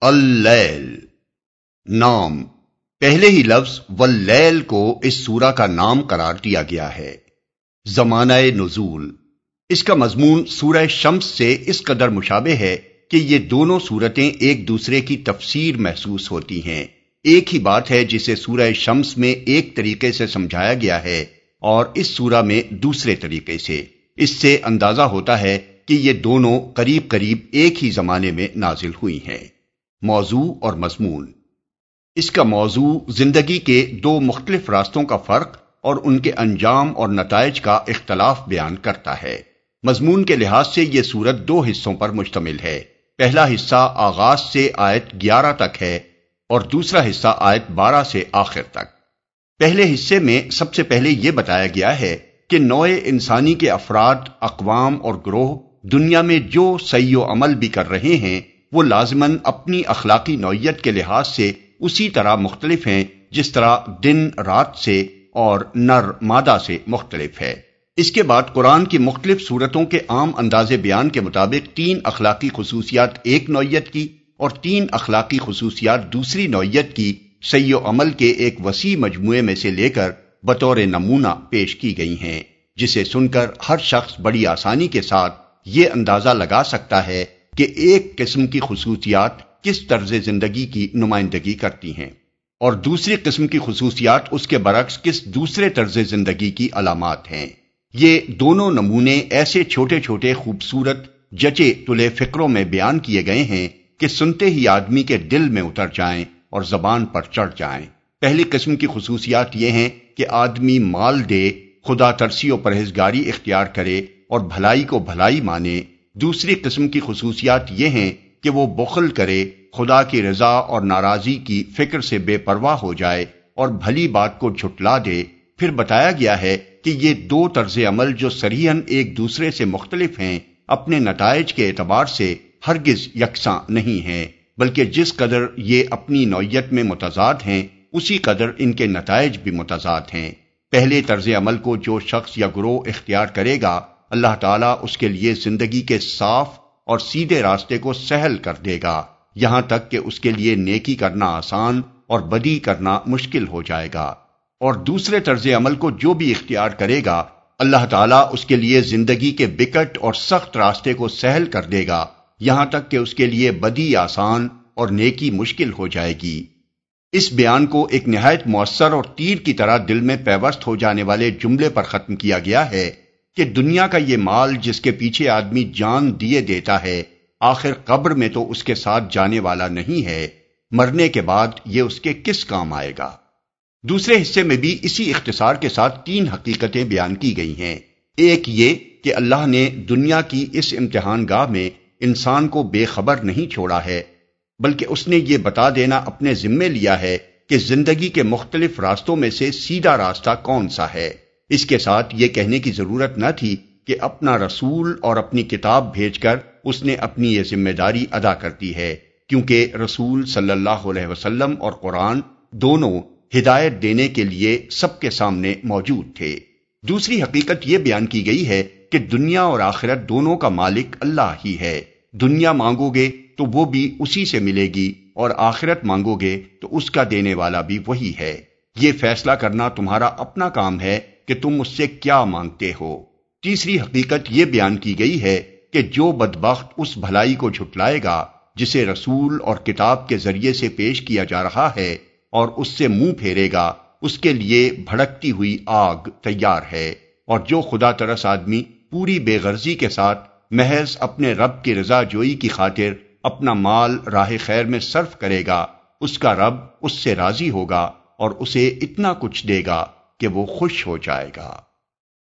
اللیل، نام، پہلے ہی لفظ واللیل کو اس سورہ کا نام قرار دیا گیا ہے۔ زمانہ نزول، اس کا مضمون سورہ شمس سے اس قدر مشابہ ہے کہ یہ دونوں صورتیں ایک دوسرے کی تفسیر محسوس ہوتی ہیں۔ ایک ہی بات ہے جسے سورہ شمس میں ایک طریقے سے سمجھایا گیا ہے اور اس سورہ میں دوسرے طریقے سے۔ اس سے اندازہ ہوتا ہے کہ یہ دونوں قریب قریب ایک ہی زمانے میں نازل ہوئی ہیں۔ موضوع اور مضمون۔ اس کا موضوع زندگی کے دو مختلف راستوں کا فرق اور ان کے انجام اور نتائج کا اختلاف بیان کرتا ہے۔ مضمون کے لحاظ سے یہ صورت دو حصوں پر مشتمل ہے۔ پہلا حصہ آغاز سے آیت گیارہ تک ہے اور دوسرا حصہ آیت بارہ سے آخر تک۔ پہلے حصے میں سب سے پہلے یہ بتایا گیا ہے کہ نوئے انسانی کے افراد، اقوام اور گروہ دنیا میں جو سی و عمل بھی کر رہے ہیں وہ لازمن اپنی اخلاقی نوعیت کے لحاظ سے اسی طرح مختلف ہیں جس طرح دن رات سے اور نر مادہ سے مختلف ہے۔ اس کے بعد قرآن کی مختلف صورتوں کے عام انداز بیان کے مطابق تین اخلاقی خصوصیات ایک نوعیت کی اور تین اخلاقی خصوصیات دوسری نوعیت کی سی و عمل کے ایک وسیع مجموعے میں سے لے کر بطور نمونہ پیش کی گئی ہیں، جسے سن کر ہر شخص بڑی آسانی کے ساتھ یہ اندازہ لگا سکتا ہے کہ ایک قسم کی خصوصیات کس طرز زندگی کی نمائندگی کرتی ہیں اور دوسری قسم کی خصوصیات اس کے برعکس کس دوسرے طرز زندگی کی علامات ہیں۔ یہ دونوں نمونے ایسے چھوٹے چھوٹے خوبصورت جچے تلے فکروں میں بیان کیے گئے ہیں کہ سنتے ہی آدمی کے دل میں اتر جائیں اور زبان پر چڑھ جائیں۔ پہلی قسم کی خصوصیات یہ ہیں کہ آدمی مال دے، خدا ترسی و پرہیزگاری اختیار کرے اور بھلائی کو بھلائی مانے۔ دوسری قسم کی خصوصیات یہ ہیں کہ وہ بخل کرے، خدا کی رضا اور ناراضی کی فکر سے بے پرواہ ہو جائے اور بھلی بات کو جھٹلا دے۔ پھر بتایا گیا ہے کہ یہ دو طرز عمل جو سریحن ایک دوسرے سے مختلف ہیں، اپنے نتائج کے اعتبار سے ہرگز یکساں نہیں ہیں، بلکہ جس قدر یہ اپنی نوعیت میں متضاد ہیں، اسی قدر ان کے نتائج بھی متضاد ہیں۔ پہلے طرز عمل کو جو شخص یا گروہ اختیار کرے گا اللہ تعالیٰ اس کے لیے زندگی کے صاف اور سیدھے راستے کو سہل کر دے گا۔ یہاں تک کہ اس کے لیے نیکی کرنا آسان اور بدی کرنا مشکل ہو جائے گا۔ اور دوسرے طرز عمل کو جو بھی اختیار کرے گا، اللہ تعالیٰ اس کے لیے زندگی کے بکٹ اور سخت راستے کو سہل کر دے گا۔ یہاں تک کہ اس کے لیے بدی آسان اور نیکی مشکل ہو جائے گی۔ اس بیان کو ایک نہایت مؤثر اور تیر کی طرح دل میں پیوست ہو جانے والے جملے پر ختم کیا گیا ہے۔ کہ دنیا کا یہ مال جس کے پیچھے آدمی جان دیے دیتا ہے، آخر قبر میں تو اس کے ساتھ جانے والا نہیں ہے، مرنے کے بعد یہ اس کے کس کام آئے گا؟ دوسرے حصے میں بھی اسی اختصار کے ساتھ تین حقیقتیں بیان کی گئی ہیں۔ ایک یہ کہ اللہ نے دنیا کی اس امتحان گاہ میں انسان کو بے خبر نہیں چھوڑا ہے، بلکہ اس نے یہ بتا دینا اپنے ذمے لیا ہے کہ زندگی کے مختلف راستوں میں سے سیدھا راستہ کون سا ہے۔ اس کے ساتھ یہ کہنے کی ضرورت نہ تھی کہ اپنا رسول اور اپنی کتاب بھیج کر اس نے اپنی یہ ذمہ داری ادا کرتی ہے، کیونکہ رسول صلی اللہ علیہ وسلم اور قرآن دونوں ہدایت دینے کے لیے سب کے سامنے موجود تھے۔ دوسری حقیقت یہ بیان کی گئی ہے کہ دنیا اور آخرت دونوں کا مالک اللہ ہی ہے۔ دنیا مانگو گے تو وہ بھی اسی سے ملے گی اور آخرت مانگو گے تو اس کا دینے والا بھی وہی ہے۔ یہ فیصلہ کرنا تمہارا اپنا کام ہے کہ تم اس سے کیا مانگتے ہو۔ تیسری حقیقت یہ بیان کی گئی ہے کہ جو بدبخت اس بھلائی کو جھٹلائے گا، جسے رسول اور کتاب کے ذریعے سے پیش کیا جا رہا ہے اور اس سے منہ پھیرے گا، اس کے لیے بھڑکتی ہوئی آگ تیار ہے۔ اور جو خدا ترس آدمی پوری بے غرضی کے ساتھ محض اپنے رب کی رضا جوئی کی خاطر اپنا مال راہ خیر میں صرف کرے گا، اس کا رب اس سے راضی ہوگا اور اسے اتنا کچھ دے گا۔ کہ وہ خوش ہو جائے گا۔